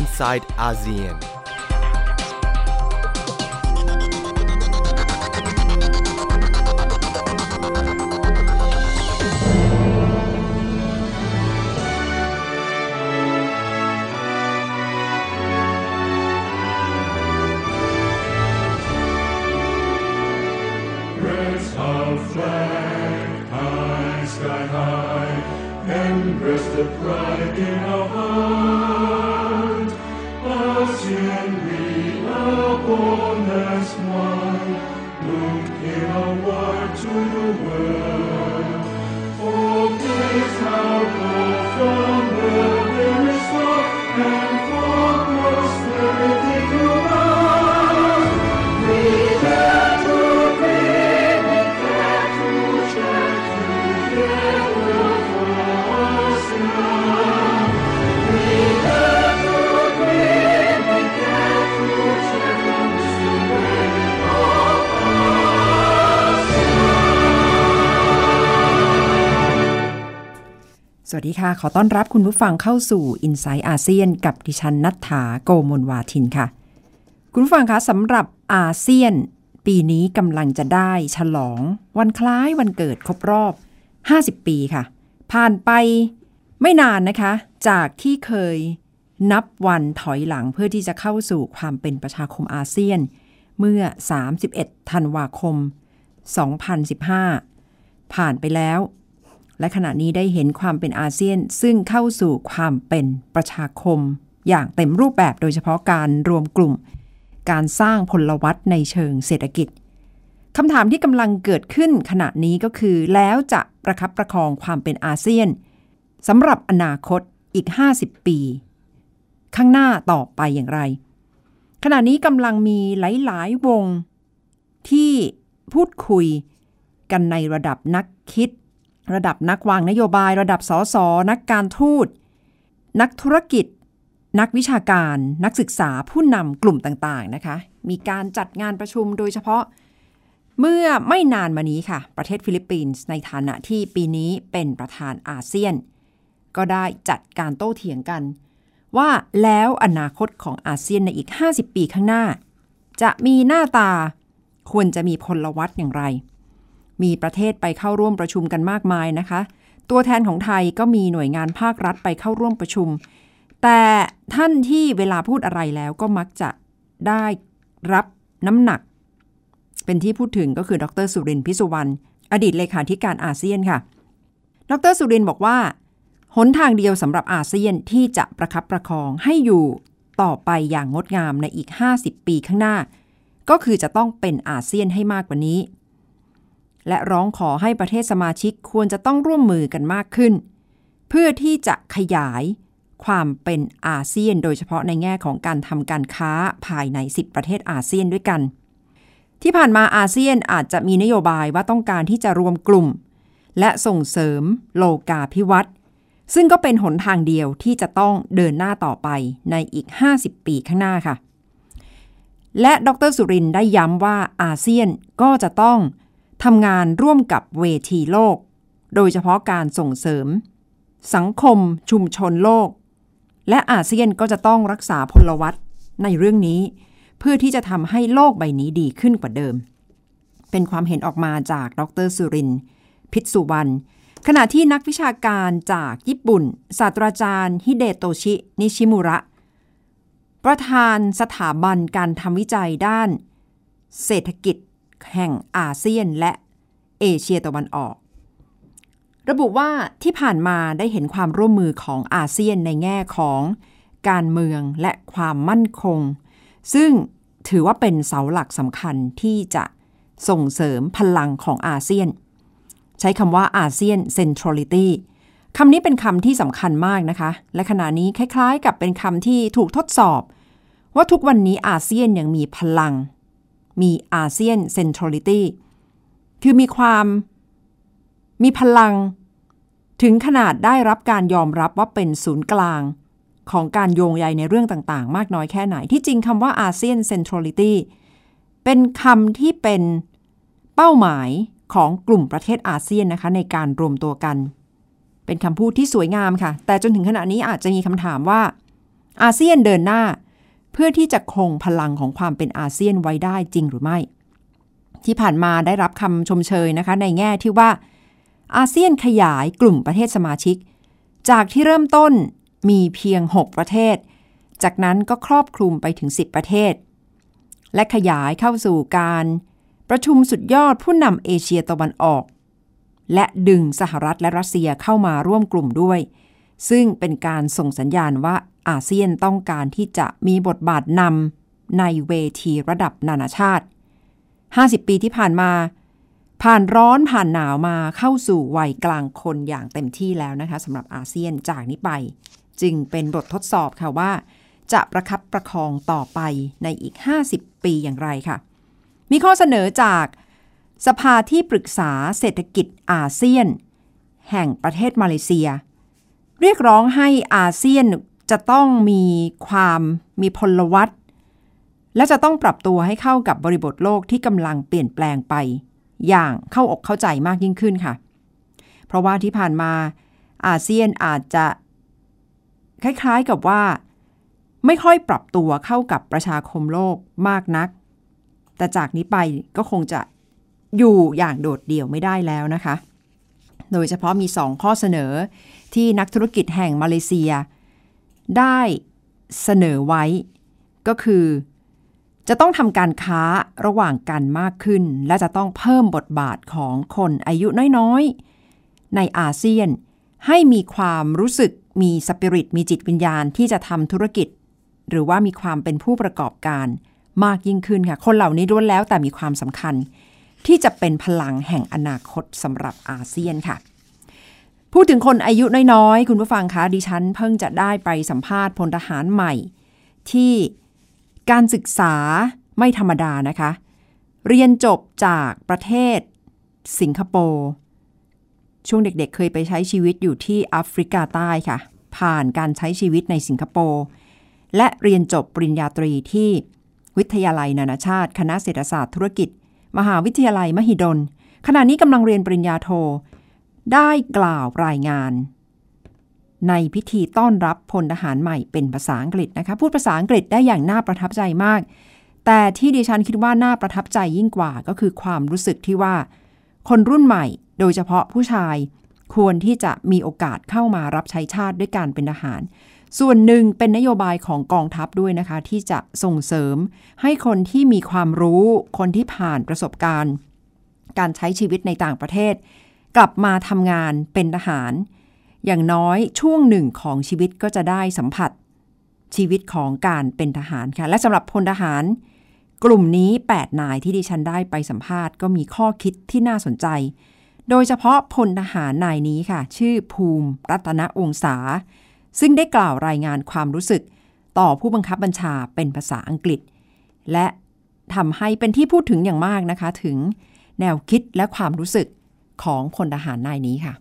inside ASEAN. Flag high, sky high, and rest the pride in our heart. fullness wine, a word to the world. Oh, please how ดีค่ะ ขอต้อนรับคุณผู้ฟังเข้าสู่ i n s i ซต์อาเซียนกับดิฉันนัฐถาโกมลวาทินค่ะ คุณผู้ฟังคะสำหรับอาเซียน ปีนี้กำลังจะได้ฉลอง วันคล้ายวันเกิดครบรอบ 50 ปีค่ะ ผ่านไปไม่นานนะคะ จากที่เคยนับวันถอยหลังเพื่อที่จะเข้าสู่ความเป็นประชาคมอาเซียน เมื่อ 31 ธันวาคม 2015 ผ่านไปแล้ว และขณะนี้ได้เห็นความเป็นอาเซียนซึ่งเข้าสู่ความเป็นประชาคม อย่างเต็มรูปแบบโดยเฉพาะการรวมกลุ่ม การสร้างพลวัตในเชิงเศรษฐกิจคำถามที่กำลังเกิดขึ้นขณะนี้ก็คือ แล้วจะประคับประคองความเป็นอาเซียนสำหรับอนาคตอีก 50 ปี ข้างหน้าต่อไปอย่างไร ขณะนี้กำลังมีหลาย ๆ วงที่พูดคุยกันในระดับนักคิด ระดับนักวางนโยบายระดับสสนักการทูต นักธุรกิจ นักวิชาการ นักศึกษาผู้นำกลุ่มต่างๆนะคะ มีการจัดงานประชุมโดยเฉพาะ เมื่อไม่นานมานี้ค่ะ ประเทศฟิลิปปินส์ในฐานะที่ปีนี้เป็นประธานอาเซียน ก็ได้จัดการโต้เถียงกัน ว่าแล้วอนาคตของอาเซียนในอีก 50 ปีข้างหน้า จะมีหน้าตาควรจะมีพลวัตอย่างไร มีประเทศไปเข้าร่วมประชุมกันมากมายนะคะ ตัวแทนของไทยก็มีหน่วยงานภาครัฐไปเข้าร่วมประชุม แต่ท่านที่เวลาพูดอะไรแล้วก็มักจะได้รับน้ำหนัก เป็นที่พูดถึงก็คือดรสุรินทร์พิสุวรรณอดีตเลขาธิการอาเซียนค่ะ ดรสุรินทร์บอกว่า หนทางเดียวสำหรับอาเซียนที่จะประคับประคองให้อยู่ต่อไปอย่างงดงามในอีก 50 ปีข้างหน้า ก็คือจะต้องเป็นอาเซียนให้มากกว่านี้ และร้องขอให้ประเทศสมาชิกควรจะต้องร่วมมือกันมากขึ้น เพื่อที่จะขยายความเป็นอาเซียน โดยเฉพาะในแง่ของการทำการค้าภายใน 10 ประเทศอาเซียนด้วยกัน ที่ผ่านมาอาเซียนอาจจะมีนโยบายว่าต้องการที่จะรวมกลุ่ม และส่งเสริมโลกาภิวัตน์ซึ่งก็เป็นหนทางเดียวที่จะต้องเดินหน้าต่อไปในอีก 50 ปีข้างหน้าค่ะ และดรสุรินได้ย้ำว่าอาเซียนก็จะต้อง ทำงานร่วมกับเวทีโลก โดยเฉพาะการส่งเสริม สังคมชุมชนโลก และอาเซียนก็จะต้องรักษาพลวัตในเรื่องนี้ เพื่อที่จะทำให้โลกใบนี้ดีขึ้นกว่าเดิม เป็นความเห็นออกมาจากดรสุรินทร์พิษสุวรรณขณะที่นักวิชาการจากญี่ปุ่น ศาสตราจารย์ฮิเดโตชิ นิชิมุระ ประธานสถาบันการทำวิจัยด้าน เศรษฐกิจ แห่งอาเซียนและเอเชียตะวันออก ระบุว่าที่ผ่านมาได้เห็นความร่วมมือของอาเซียนในแง่ของการเมืองและความมั่นคง ซึ่งถือว่าเป็นเสาหลักสำคัญที่จะส่งเสริมพลังของอาเซียน ใช้คำว่า ASEAN Centrality คำนี้เป็นคำที่สำคัญมากนะคะ และขณะนี้คล้ายๆ กับเป็นคำที่ถูกทดสอบ ว่าทุกวันนี้อาเซียนยังมีพลัง มี ASEAN Centrality คือมีความมีพลัง ถึงขนาดได้รับการยอมรับว่าเป็นศูนย์กลาง ของการโยงใยในเรื่องต่างๆ มากน้อยแค่ไหน ที่จริงคำว่า ASEAN Centralityเป็นคำที่เป็นเป้าหมายของกลุ่มประเทศอาเซียนนะคะ ในการรวมตัวกัน เป็นคำพูดที่สวยงามค่ะ แต่จนถึงขณะนี้อาจจะมีคำถามว่า อาเซียนเดินหน้า เพื่อที่จะคงพลังของความเป็นอาเซียนไว้ได้จริงหรือไม่ ที่ผ่านมาได้รับคำชมเชยนะคะ ในแง่ที่ว่า อาเซียนขยายกลุ่มประเทศสมาชิก จากที่เริ่มต้นมีเพียง 6 ประเทศ จากนั้นก็ครอบคลุมไปถึง 10 ประเทศ และขยายเข้าสู่การประชุมสุดยอดผู้นำเอเชียตะวันออก และดึงสหรัฐและรัสเซียเข้ามาร่วมกลุ่มด้วย ซึ่งเป็นการส่งสัญญาณว่าอาเซียนต้องการที่จะมีบทบาทนำในเวทีระดับนานาชาติ 50 ปีที่ผ่านมา ผ่านร้อนผ่านหนาวมาเข้าสู่วัยกลางคนอย่างเต็มที่แล้วนะคะสำหรับอาเซียนจากนี้ไป จึงเป็นบททดสอบค่ะว่า จะประคับประคองต่อไปในอีก 50 ปีอย่างไรค่ะ มีข้อเสนอจากสภาที่ปรึกษาเศรษฐกิจอาเซียน แห่งประเทศมาเลเซีย เรียกร้องให้อาเซียนจะต้องมีความมีพลวัตและจะต้องปรับตัวให้เข้ากับบริบทโลกที่กำลังเปลี่ยนแปลงไป อย่างเข้าอกเข้าใจมากยิ่งขึ้นค่ะ เพราะว่าที่ผ่านมาอาเซียนอาจจะคล้ายๆกับว่า ไม่ค่อยปรับตัวเข้ากับประชาคมโลกมากนัก แต่จากนี้ไปก็คงจะอยู่อย่างโดดเดี่ยวไม่ได้แล้วนะคะ โดยเฉพาะมี 2 ข้อเสนอ ที่นักธุรกิจแห่งมาเลเซีย ได้เสนอไว้ ก็คือ จะต้องทำการค้าระหว่างกันมากขึ้น และจะต้องเพิ่มบทบาทของคนอายุน้อยๆ ในอาเซียนให้มีความรู้สึกมีสปิริตมีจิตวิญญาณที่จะทำธุรกิจ หรือว่ามีความเป็นผู้ประกอบการมากยิ่งขึ้นค่ะ คนเหล่านี้ล้วนแล้วแต่มีความสำคัญ ที่จะเป็นพลังแห่งอนาคตสำหรับอาเซียนค่ะ พูดถึงคนอายุน้อยๆ คุณผู้ฟังคะดิฉันเพิ่งจะได้ไปสัมภาษณ์พลทหารใหม่ ที่การศึกษาไม่ธรรมดานะคะ เรียนจบจากประเทศสิงคโปร์ช่วงเด็กๆเคยไปใช้ชีวิตอยู่ที่แอฟริกาใต้ค่ะ ผ่านการใช้ชีวิตในสิงคโปร์และเรียนจบปริญญาตรีที่วิทยาลัยนานาชาติ คณะเศรษฐศาสตร์ธุรกิจ มหาวิทยาลัยมหิดลขณะนี้กำลังเรียนปริญญาโท ได้กล่าวรายงาน ในพิธีต้อนรับพลทหารใหม่เป็นภาษาอังกฤษนะคะพูดภาษาอังกฤษได้อย่างน่าประทับใจมาก แต่ที่ดิฉันคิดว่าน่าประทับใจยิ่งกว่าก็คือความรู้สึกที่ว่า คนรุ่นใหม่ โดยเฉพาะผู้ชายควรที่จะมีโอกาสเข้ามารับใช้ชาติด้วยการเป็นทหาร ส่วนหนึ่งเป็นนโยบายของกองทัพด้วยนะคะ ที่จะส่งเสริม ให้คนที่มีความรู้ คนที่ผ่านประสบการณ์ การใช้ชีวิตในต่างประเทศ กลับมาทำงานเป็นทหาร อย่างน้อยช่วงหนึ่งของชีวิตก็จะได้สัมผัส ชีวิตของการเป็นทหารค่ะ และสำหรับพลทหาร กลุ่มนี้ 8 นายที่ดิฉันได้ไปสัมภาษณ์ก็มีข้อคิดที่น่าสนใจ โดยเฉพาะพลทหารนายนี้ค่ะ ชื่อภูมิรัตนองศา ซึ่งได้กล่าวรายงานความรู้สึก ต่อผู้บังคับบัญชาเป็นภาษาอังกฤษ และทำให้เป็นที่พูดถึงอย่างมากนะคะถึง แนวคิดและความรู้สึก ของพลทหารนายนี้ค่ะ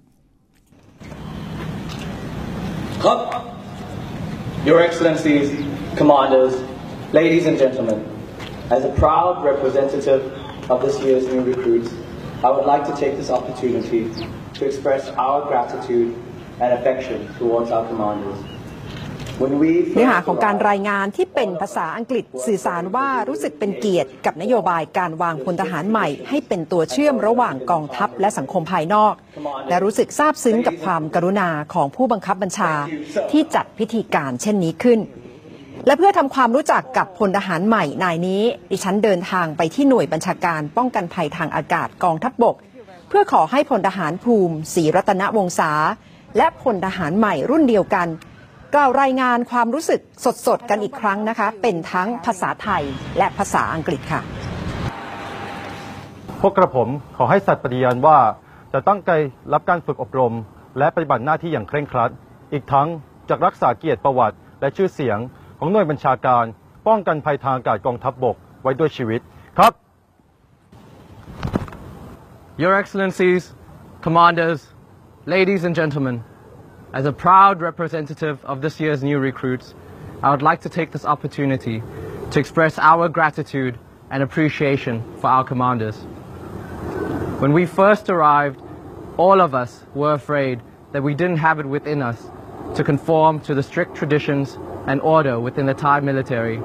Club. Your Excellencies, Commanders, ladies and gentlemen, as a proud representative of this year's new recruits, I would like to take this opportunity to express our gratitude and affection towards our commanders. เนื้อหาของการรายงานที่เป็นภาษาอังกฤษสื่อสารว่ารู้สึกเป็นเกียรติกับนโยบายการวางพลทหารใหม่ ให้เป็นตัวเชื่อมระหว่างกองทัพและสังคมภายนอก และรู้สึกซาบซึ้งกับความกรุณาของผู้บังคับบัญชาที่จัดพิธีการเช่นนี้ขึ้น และเพื่อทำความรู้จักกับพลทหารใหม่นายนี้ ดิฉันเดินทางไปที่หน่วยบัญชาการป้องกันภัยทางอากาศกองทัพบบก เพื่อขอให้พลทหารภูมิศรีรัตนวงศาและพลทหารใหม่รุ่นเดียวกัน กล่าวรายงานความรู้สึกสดๆ กันอีกครั้งนะคะ เป็นทั้งภาษาไทยและภาษาอังกฤษค่ะ พวกกระผมขอให้สัตย์ปฏิญาณว่า จะตั้งใจรับการฝึกอบรม และปฏิบัติหน้าที่อย่างเคร่งครัด อีกทั้งจะรักษาเกียรติประวัติ และชื่อเสียง ของหน่วยบัญชาการ ป้องกันภัยทางอากาศกองทัพบบกไว้ด้วยชีวิตครับ Your Excellencies, Commanders, ladies and gentlemen, as a proud representative of this year's new recruits, I would like to take this opportunity to express our gratitude and appreciation for our commanders. When we first arrived, all of us were afraid that we didn't have it within us to conform to the strict traditions and order within the Thai military.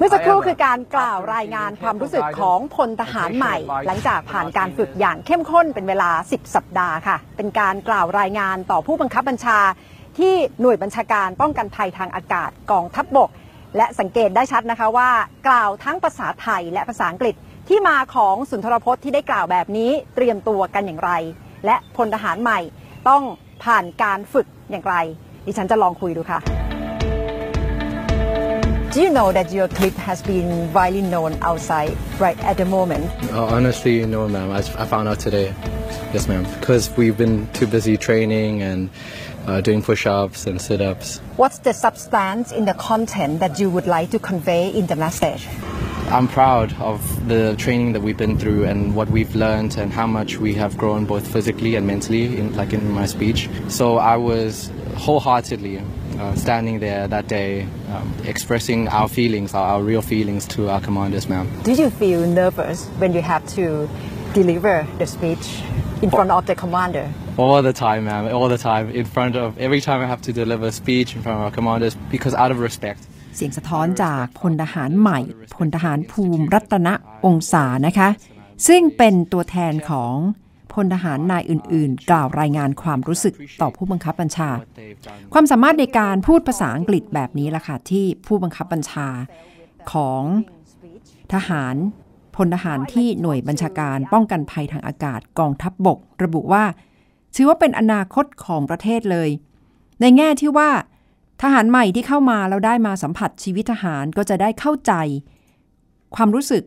เมื่อสักครู่คือการกล่าวรายงานความรู้สึกของพลทหารใหม่ หลังจากผ่านการฝึกอย่างเข้มข้นเป็นเวลา 10 สัปดาห์ค่ะ เป็นการกล่าวรายงานต่อผู้บังคับบัญชา ที่หน่วยบัญชาการป้องกันภัยทางอากาศกองทัพบบก และสังเกตได้ชัดนะคะว่า กล่าวทั้งภาษาไทยและภาษาอังกฤษที่มาของสุนทรพจน์ที่ได้กล่าวแบบนี้เตรียมตัวกันอย่างไร และพลทหารใหม่ต้องผ่านการฝึกอย่างไร ดิฉันจะลองคุยดูค่ะ Do you know that your clip has been widely known outside right at the moment? Uh, honestly, no, ma'am. I, I found out today. Yes, ma'am. Because we've been too busy training and uh, doing push-ups and sit-ups. What's the substance in the content that you would like to convey in the message? I'm proud of the training that we've been through and what we've learned and how much we have grown both physically and mentally, in, like in my speech. So I was wholeheartedly uh, standing there that day, um, expressing our feelings, our, our real feelings to our commanders, ma'am. Do you feel nervous when you have to deliver the speech in front of the commander? All the time, ma'am. All the time. In front of every time I have to deliver a speech in front of our commanders, because out of respect. เสียงสะท้อนจากพลทหารใหม่ พลทหารภูมิรัตนองศานะคะ ซึ่งเป็นตัวแทนของ พลทหารนายอื่นๆ กล่าวรายงานความรู้สึกต่อผู้บังคับบัญชา ความสามารถในการพูดภาษาอังกฤษแบบนี้ล่ะค่ะที่ผู้บังคับบัญชาของทหารพลทหารที่หน่วยบัญชาการป้องกันภัยทางอากาศกองทัพบบก ระบุว่าถือว่าเป็นอนาคตของประเทศเลย ในแง่ที่ว่า ทหารใหม่ที่เข้ามาแล้วได้มาสัมผัสชีวิตทหารก็จะได้เข้าใจ ความรู้สึก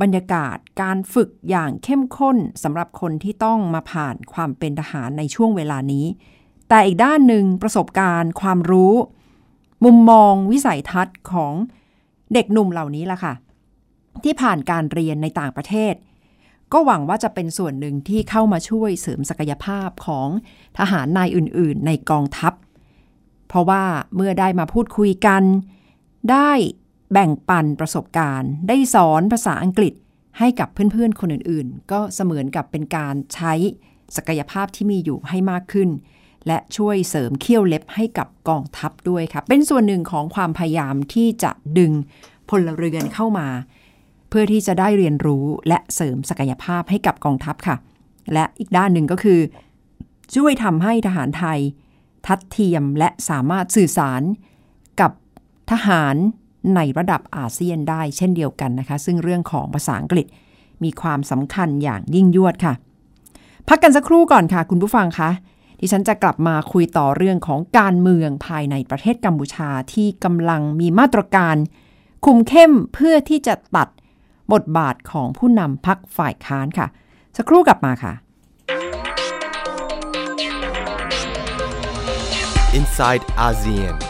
บรรยากาศการฝึกอย่างเข้มข้นสำหรับคนที่ต้องมาผ่านความเป็นทหารในช่วงเวลานี้ แต่อีกด้านหนึ่งประสบการณ์ ความรู้ มุมมองวิสัยทัศน์ของเด็กหนุ่มเหล่านี้ล่ะค่ะ ที่ผ่านการเรียนในต่างประเทศ ก็หวังว่าจะเป็นส่วนหนึ่งที่เข้ามาช่วยเสริมศักยภาพของทหารนายอื่น ๆ ในกองทัพ เพราะว่าเมื่อได้มาพูดคุยกัน ได้ แบ่งปันประสบการณ์ ได้สอนภาษาอังกฤษให้กับเพื่อนๆ คนอื่นๆ ก็เสมือนกับเป็นการใช้ศักยภาพที่มีอยู่ให้มากขึ้น และช่วยเสริมเขี้ยวเล็บให้กับกองทัพด้วยค่ะ เป็นส่วนหนึ่งของความพยายามที่จะดึงพลเรือนเข้ามา เพื่อที่จะได้เรียนรู้และเสริมศักยภาพให้กับกองทัพค่ะ และอีกด้านหนึ่งก็คือ ช่วยทำให้ทหารไทย ทัดเทียมและสามารถสื่อสารกับทหาร ในระดับอาเซียนได้เช่นเดียวกันนะคะ ซึ่งเรื่องของภาษาอังกฤษมีความสำคัญอย่างยิ่งยวดค่ะ พักกันสักครู่ก่อนค่ะ คุณผู้ฟังคะดิฉันจะกลับมาคุยต่อเรื่องของการเมืองภายในประเทศกัมพูชาที่กำลังมีมาตรการ คุมเข้มเพื่อที่จะตัดบทบาทของผู้นำพักฝ่ายค้านค่ะ สักครู่กลับมาค่ะ inside ASEAN.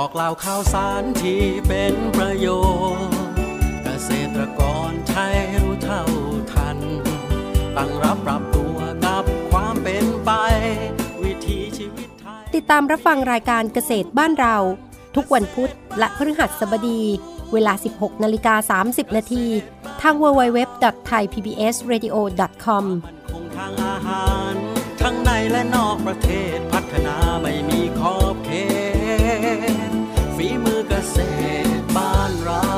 บอกเล่าข่าวสารที่เป็นประโยชน์ เกษตรกรไทยรู้เท่าทัน ตั้งรับปรับตัวกับความเป็นไป วิถีชีวิตไทย ติดตามรับฟังรายการเกษตรบ้านเรา ทุกวันพุธและพฤหัสบดี เวลา 16นาฬิกา30 นาทีทาง www.thaipbsradio.com คงทางอาหาร ทั้งในและนอกประเทศพัฒนาไม่มีขอบเขต เรา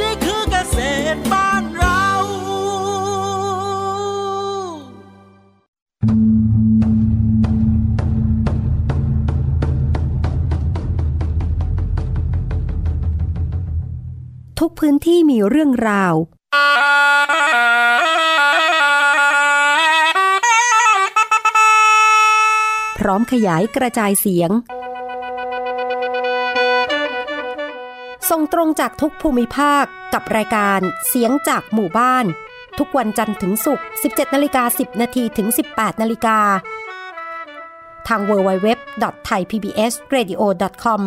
นี่คือเกษตรบ้านเรา ทุกพื้นที่มีเรื่องราวพร้อมขยายกระจายเสียง ส่งตรงจากทุกภูมิภาคกับรายการเสียงจากหมู่บ้าน ทุกวันจันทร์ถึงศุกร์ 17นาฬิกา10 นาทีถึง 18นาฬิกาทาง www.thaipbsradio.com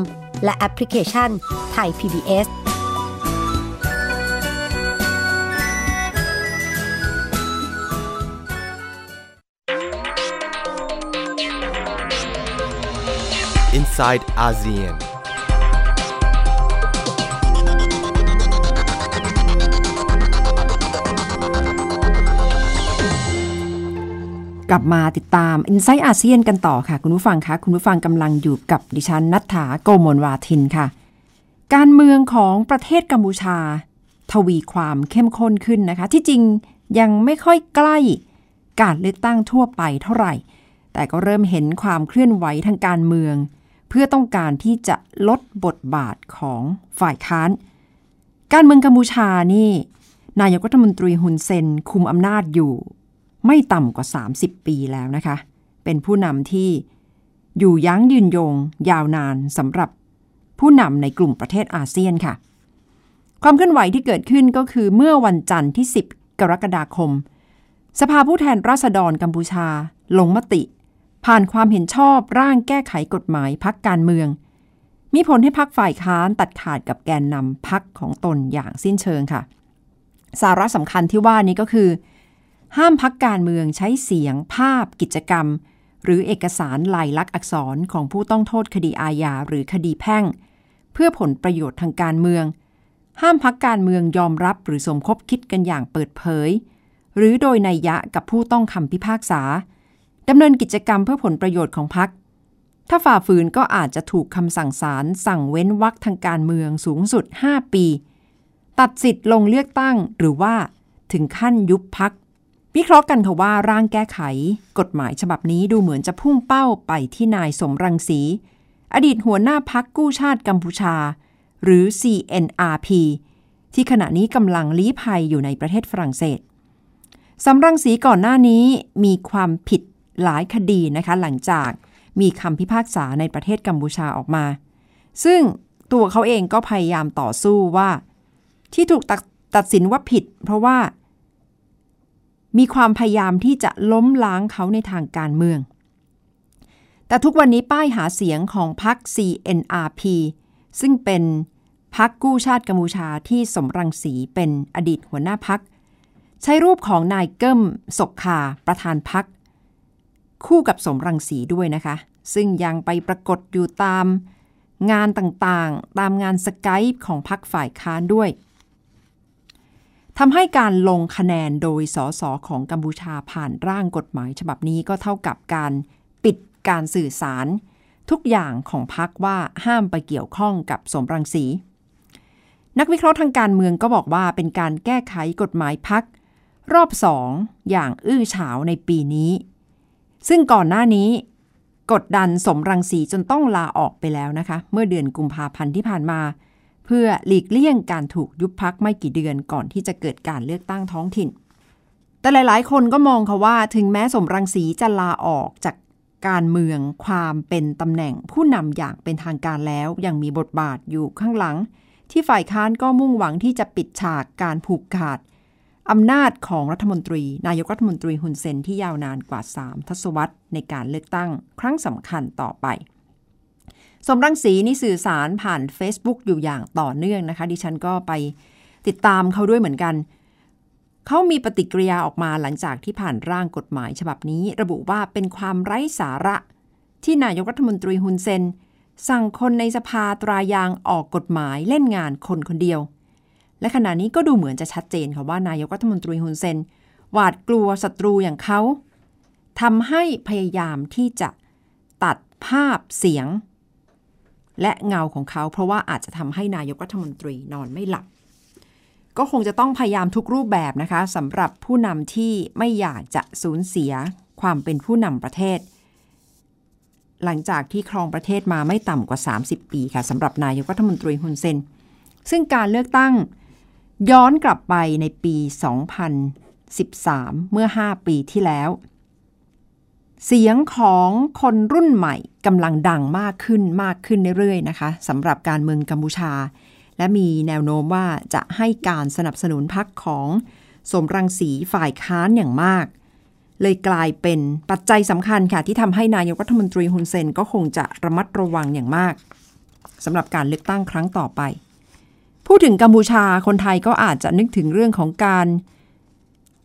และแอปพลิเคชัน Thai PBS อินไซด์อาเซีย กลับมาติดตาม i n s i ซต์อาเซียนกันต่อค่ะ คุณผู้ฟังคะคุณผู้ฟังกำลังอยู่กับดิฉันนัฐถาโกโมลวาทินค่ะ การเมืองของประเทศกัมพูชา ทวีความเข้มข้นขึ้นนะคะ ที่จริงยังไม่ค่อยใกล้การเลือกตั้งทั่วไปเท่าไหร่ แต่ก็เริ่มเห็นความเคลื่อนไหวทางการเมือง เพื่อต้องการที่จะลดบทบาทของฝ่ายค้าน การเมืองกัมพูชานี่ นายกรัฐมนตรีฮุนเซนคุมอำนาจอยู่ ไม่ต่ำกว่า 30 ปีแล้วนะคะ เป็นผู้นำที่อยู่ยั้งยืนยง ยาวนานสำหรับผู้นำในกลุ่มประเทศอาเซียนค่ะ ความเคลื่อนไหวที่เกิดขึ้นก็คือเมื่อวันจันทร์ที่ 10 กรกฎาคม สภาผู้แทนราษฎรกัมพูชา ลงมติ ผ่านความเห็นชอบร่างแก้ไขกฎหมายพักการเมือง มีผลให้พักฝ่ายค้านตัดขาดกับแกนนำพักของตนอย่างสิ้นเชิงค่ะ สาระสำคัญที่ว่านี้ก็คือ ห้ามพักการเมืองใช้เสียง ภาพ กิจกรรม หรือเอกสารลายลักษณ์อักษรของผู้ต้องโทษคดีอาญาหรือคดีแพ่ง เพื่อผลประโยชน์ทางการเมือง ห้ามพักการเมืองยอมรับหรือสมคบคิดกันอย่างเปิดเผย หรือโดยนัยยะกับผู้ต้องคำพิพากษาดำเนินกิจกรรมเพื่อผลประโยชน์ของพัก ถ้าฝ่าฝืนก็อาจจะถูกคำสั่งศาลสั่งเว้นวรรคทางการเมืองสูงสุด 5 ปี ตัดสิทธิ์ลงเลือกตั้งหรือว่าถึงขั้นยุบพัก วิเคราะห์กันค่ะว่าร่างแก้ไข กฎหมายฉบับนี้ดูเหมือนจะพุ่งเป้าไปที่นายสมรังสี อดีตหัวหน้าพักกู้ชาติกัมพูชา หรือ CNRP ที่ขณะนี้กำลังลี้ภัยอยู่ในประเทศฝรั่งเศสสำรังสีก่อนหน้านี้มีความผิดหลายคดีนะคะหลังจากมีคำพิพากษาในประเทศกัมพูชาออกมา ซึ่งตัวเขาเองก็พยายามต่อสู้ว่า ที่ถูกตัดตัดสินว่าผิด เพราะว่า มีความพยายามที่จะล้มล้างเขาในทางการเมือง แต่ทุกวันนี้ป้ายหาเสียงของพรรค CNRP ซึ่งเป็นพรรคกู้ชาติกัมพูชาที่สมรังสีเป็นอดีตหัวหน้าพรรคใช้รูปของนายเกิมศกคาประธานพรรคคู่กับสมรังสีด้วยนะคะ ซึ่งยังไปปรากฏอยู่ตามงานต่างๆ ตามงานสกายของพรรคฝ่ายค้านด้วย ทำให้การลงคะแนนโดยสสของกัมพูชาผ่านร่างกฎหมายฉบับนี้ก็เท่ากับการปิดการสื่อสาร ทุกอย่างของพรรคว่าห้ามไปเกี่ยวข้องกับสมรังสี นักวิเคราะห์ทางการเมืองก็บอกว่าเป็นการแก้ไขกฎหมายพักรอบสองอย่างอื้อฉาวในปีนี้ ซึ่งก่อนหน้านี้ กดดันสมรังสีจนต้องลาออกไปแล้วนะคะ เมื่อเดือนกุมภาพันธ์ที่ผ่านมา เพื่อหลีกเลี่ยงการถูกยุบพักไม่กี่เดือนก่อนที่จะเกิดการเลือกตั้งท้องถิ่น แต่หลาย ๆ คนก็มองค่ะว่าถึงแม้สมรังสีจะลาออกจากการเมืองความเป็นตำแหน่งผู้นำอย่างเป็นทางการแล้ว ยังมีบทบาทอยู่ข้างหลัง ที่ฝ่ายค้านก็มุ่งหวังที่จะปิดฉากการผูกขาดอำนาจของรัฐมนตรี นายกรัฐมนตรีฮุนเซนที่ยาวนานกว่า 3 ทศวรรษในการเลือกตั้งครั้งสำคัญต่อไป สมรังสีนี่สื่อสารผ่าน Facebook อยู่อย่างต่อเนื่องนะคะ ดิฉันก็ไปติดตามเขาด้วยเหมือนกัน เขามีปฏิกิริยาออกมาหลังจากที่ผ่านร่างกฎหมายฉบับนี้ ระบุว่าเป็นความไร้สาระ ที่นายกรัฐมนตรีฮุนเซน สั่งคนในสภาตรายางออกกฎหมายเล่นงานคนคนเดียว และขณะนี้ก็ดูเหมือนจะชัดเจนค่ะว่านายกรัฐมนตรีฮุนเซนหวาดกลัวศัตรูอย่างเขาทำให้พยายามที่จะตัดภาพเสียง และเงาของเขา เพราะว่าอาจจะทำให้นายกรัฐมนตรีนอนไม่หลับ ก็คงจะต้องพยายามทุกรูปแบบนะคะสำหรับผู้นำที่ไม่อยากจะสูญเสียความเป็นผู้นำประเทศ หลังจากที่ครองประเทศมาไม่ต่ำกว่า 30 ปีค่ะสำหรับนายกรัฐมนตรีฮุนเซน ซึ่งการเลือกตั้งย้อนกลับไปในปี 2013 เมื่อ 5 ปีที่แล้ว เสียงของคนรุ่นใหม่กำลังดังมากขึ้นมากขึ้นเรื่อยๆนะคะสำหรับการเมืองกัมพูชา และมีแนวโน้มว่าจะให้การสนับสนุนพรรคของสมรังสีฝ่ายค้านอย่างมาก เลยกลายเป็นปัจจัยสำคัญค่ะ ที่ทำให้นายกรัฐมนตรีฮุนเซนก็คงจะระมัดระวังอย่างมากสำหรับการเลือกตั้งครั้งต่อไป พูดถึงกัมพูชาคนไทยก็อาจจะนึกถึงเรื่องของการ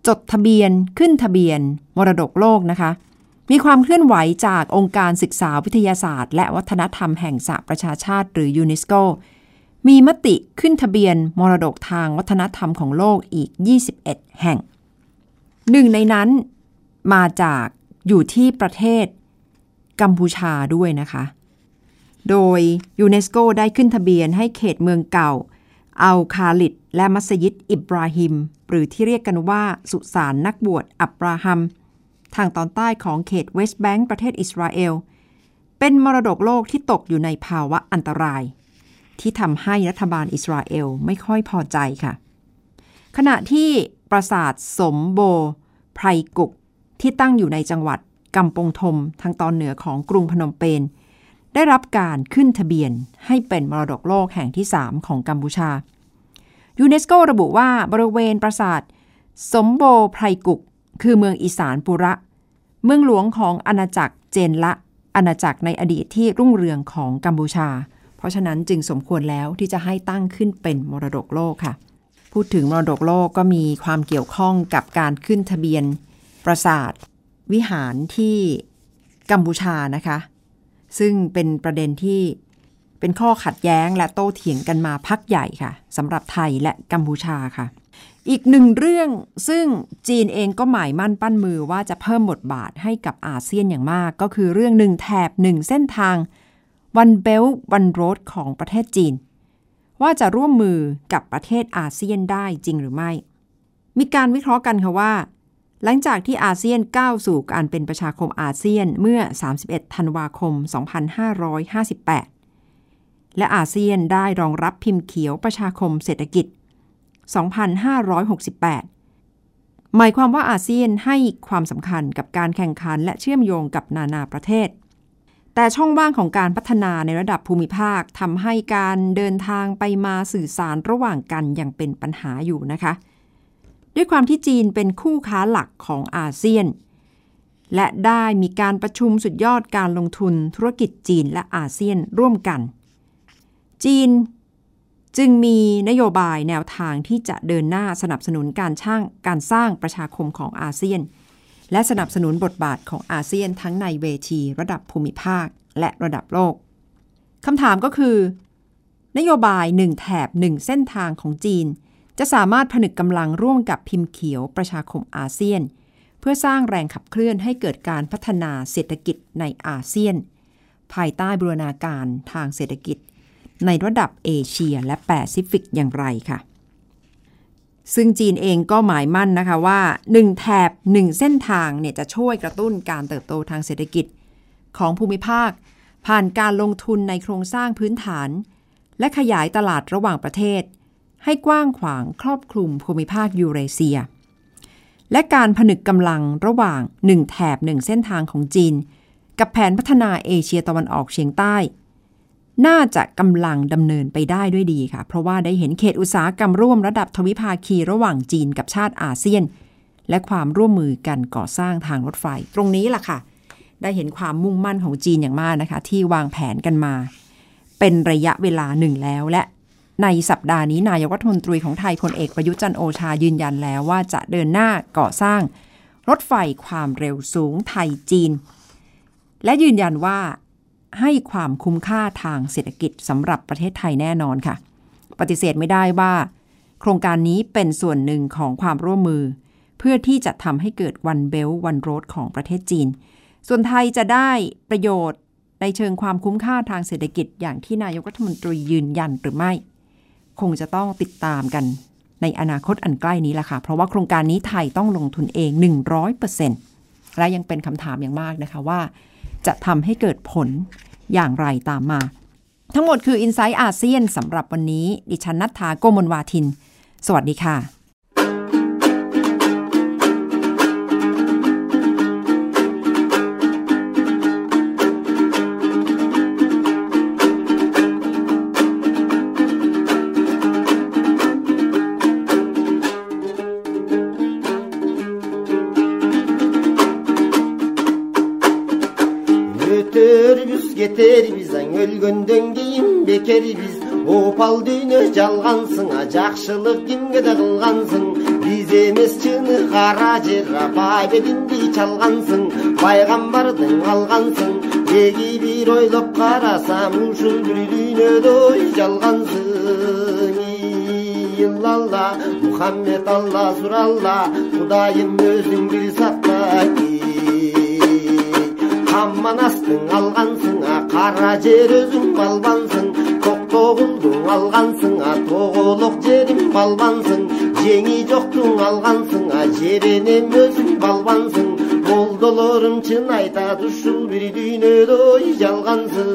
จดทะเบียนขึ้นทะเบียนมรดกโลกนะคะ มีความเคลื่อนไหวจากองค์การศึกษาวิทยาศาสตร์ และวัฒนธรรมแห่งสหประชาชาติหรือยูเนสโก มีมติขึ้นทะเบียนมรดกทางวัฒนธรรมของโลกอีก 21 แห่ง หนึ่งในนั้นมาจากอยู่ที่ประเทศกัมพูชาด้วยนะคะ โดยยูเนสโกได้ขึ้นทะเบียนให้เขตเมืองเก่าอัลคาลิดและมัสยิดอิบราฮิม หรือที่เรียกกันว่าสุสานนักบวชอับราฮัม ทางตอนใต้ของเขตเวสต์แบงก์ประเทศอิสราเอล เป็นมรดกโลกที่ตกอยู่ในภาวะอันตราย ที่ทำให้รัฐบาลอิสราเอลไม่ค่อยพอใจค่ะ ขณะที่ปราสาทสมโบไพรกุกที่ตั้งอยู่ในจังหวัดกัมปงทมทางตอนเหนือของกรุงพนมเปญได้รับการขึ้นทะเบียนให้เป็นมรดกโลกแห่งที่ 3 ของกัมพูชายูเนสโกระบุว่าบริเวณปราสาทสมโบไพรกุก คือเมืองอีสานปุระ เมืองหลวงของอาณาจักรเจนละ อาณาจักรในอดีตที่รุ่งเรืองของกัมพูชา เพราะฉะนั้นจึงสมควรแล้วที่จะให้ตั้งขึ้นเป็นมรดกโลกค่ะ พูดถึงมรดกโลกก็มีความเกี่ยวข้องกับการขึ้นทะเบียน ปราสาท วิหารที่กัมพูชานะคะ ซึ่งเป็นประเด็นที่เป็นข้อขัดแย้งและโต้เถียงกันมาพักใหญ่ค่ะสำหรับไทยและกัมพูชาค่ะ อีกหนึ่งเรื่องซึ่งจีนเองก็หมายมั่นปั้นมือว่าจะเพิ่มบทบาทให้กับอาเซียนอย่างมาก ก็คือเรื่องหนึ่งแถบหนึ่งเส้นทางวันเบลวันโรดของประเทศจีน ว่าจะร่วมมือกับประเทศอาเซียนได้จริงหรือไม่ มีการวิเคราะห์กันค่ะว่า หลังจากที่อาเซียนก้าวสู่การเป็นประชาคมอาเซียนเมื่อ 31 ธันวาคม 2558 และอาเซียนได้รองรับพิมพ์เขียวประชาคมเศรษฐกิจ 2568 หมายความว่าอาเซียนให้ความสำคัญกับการแข่งขันและเชื่อมโยงกับนานาประเทศ แต่ช่องว่างของการพัฒนาในระดับภูมิภาคทำให้การเดินทางไปมาสื่อสารระหว่างกันยังเป็นปัญหาอยู่นะคะ ด้วยความที่จีนเป็นคู่ค้าหลักของอาเซียน และได้มีการประชุมสุดยอดการลงทุนธุรกิจจีนและอาเซียนร่วมกัน จีน จึงมีนโยบายแนวทางที่จะเดินหน้าสนับสนุนการช่างการสร้างประชาคมของอาเซียน และสนับสนุนบทบาทของอาเซียนทั้งในเวทีระดับภูมิภาคและระดับโลกคำถามก็คือ นโยบายหนึ่งแถบหนึ่งเส้นทางของจีน จะสามารถผนึกกำลังร่วมกับพิมพ์เขียวประชาคมอาเซียน เพื่อสร้างแรงขับเคลื่อนให้เกิดการพัฒนาเศรษฐกิจในอาเซียน ภายใต้บูรณาการทางเศรษฐกิจ ในระดับเอเชียและแปซิฟิกอย่างไรค่ะ ซึ่งจีนเองก็หมายมั่นนะคะว่า 1 แถบ 1 เส้นทางเนี่ยจะช่วยกระตุ้นการเติบโตทางเศรษฐกิจของภูมิภาค ผ่านการลงทุนในโครงสร้างพื้นฐาน และขยายตลาดระหว่างประเทศ ให้กว้างขวางครอบคลุมภูมิภาคยูเรเซีย และการผนึกกำลังระหว่าง 1 แถบ 1 เส้นทางของจีน กับแผนพัฒนาเอเชียตะวันออกเฉียงใต้ น่าจะกำลังดำเนินไปได้ด้วยดีค่ะ เพราะว่าได้เห็นเขตอุตสาหกรรมร่วมระดับทวิภาคีระหว่างจีนกับชาติอาเซียน และความร่วมมือกันก่อสร้างทางรถไฟ ตรงนี้ล่ะค่ะ ได้เห็นความมุ่งมั่นของจีนอย่างมากนะคะ ที่วางแผนกันมา เป็นระยะเวลาหนึ่งแล้วและในสัปดาห์นี้นายกรัฐมนตรีของไทยพลเอกประยุจันโอชายืนยันแล้วว่าจะเดินหน้าก่อสร้าง รถไฟความเร็วสูงไทยจีน และยืนยันว่า ให้ความคุ้มค่าทางเศรษฐกิจสำหรับประเทศไทยแน่นอนค่ะ ปฏิเสธไม่ได้ว่า โครงการนี้เป็นส่วนหนึ่งของความร่วมมือ เพื่อที่จะทำให้เกิดวันเบลวันโรดของประเทศจีน ส่วนไทยจะได้ประโยชน์ในเชิงความคุ้มค่าทางเศรษฐกิจอย่างที่นายกรัฐมนตรียืนยันหรือไม่ คงจะต้องติดตามกันในอนาคตอันใกล้นี้แหละค่ะ เพราะว่าโครงการนี้ไทยต้องลงทุนเอง 100%และยังเป็นคำถามอย่างมากนะคะว่า จะทำให้เกิดผลอย่างไรตามมา ทั้งหมดคือ i n s i ซต์อาเซียนสำหรับวันนี้ ดิฉันนัทธาโกมลวาทิน สวัสดีค่ะ аң өлгөндөн кийин бекербиз опал дүйнө жалгансың а жакшылык кимге да кылгансың биз эмес чыны кара жер апа бетиңди чалгансың пайгамбардын алгансың эги бир ойлоп карасам ушул бир дүйнөдө жалгансың илалла мухаммед алла суралла кудайым өзүң бир сактагин камманастың алгансың қара жер өзім балбансың көк тоғылды алғансың а тоғылық жерім балбансың жеңі жоқтың алғансың а жиренем өзің балбансың. Болдылырым шын айтады ушул бир ой жалгансың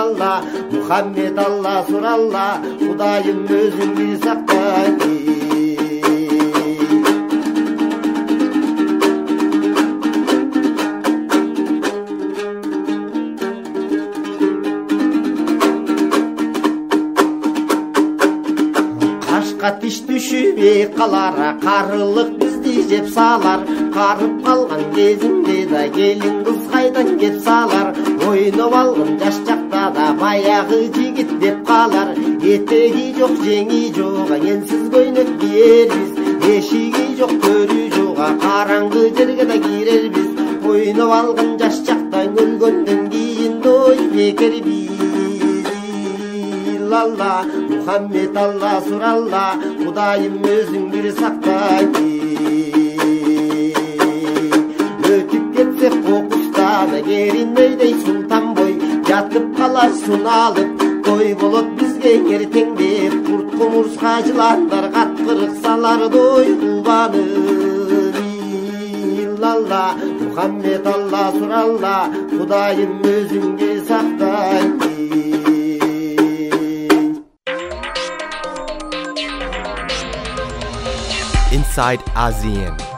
алла мухаммед алла суралла кудайым өзіңді бир сакта өшіп қалар қарылық біздей жеп салар. Қарып қалған кезімде да келін қыз қайдан кеп салар. Ойнап алғын жас жақта да баяғы жігіт деп қалар. Етегі жоқ жеңі жоқ енсіз көйнек киерміз ешігі жоқ көрі жоқ қараңғы жерге де кірербіз ойнап алған жас шақтан өлгөндөн кейін дой бекер Resulallah Muhammed Allah surallah. Kudayım özün bir sakla Ötüp getse kokusta da gerinmeydey sultan boy? Yatıp kalarsın alıp koy bulup bizge kerteng dep Kurt kumurs hacılanlar katkırık salar doy kurbanı illallah Muhammed Allah surallah. Kudayım özünge sakla Inside ASEAN.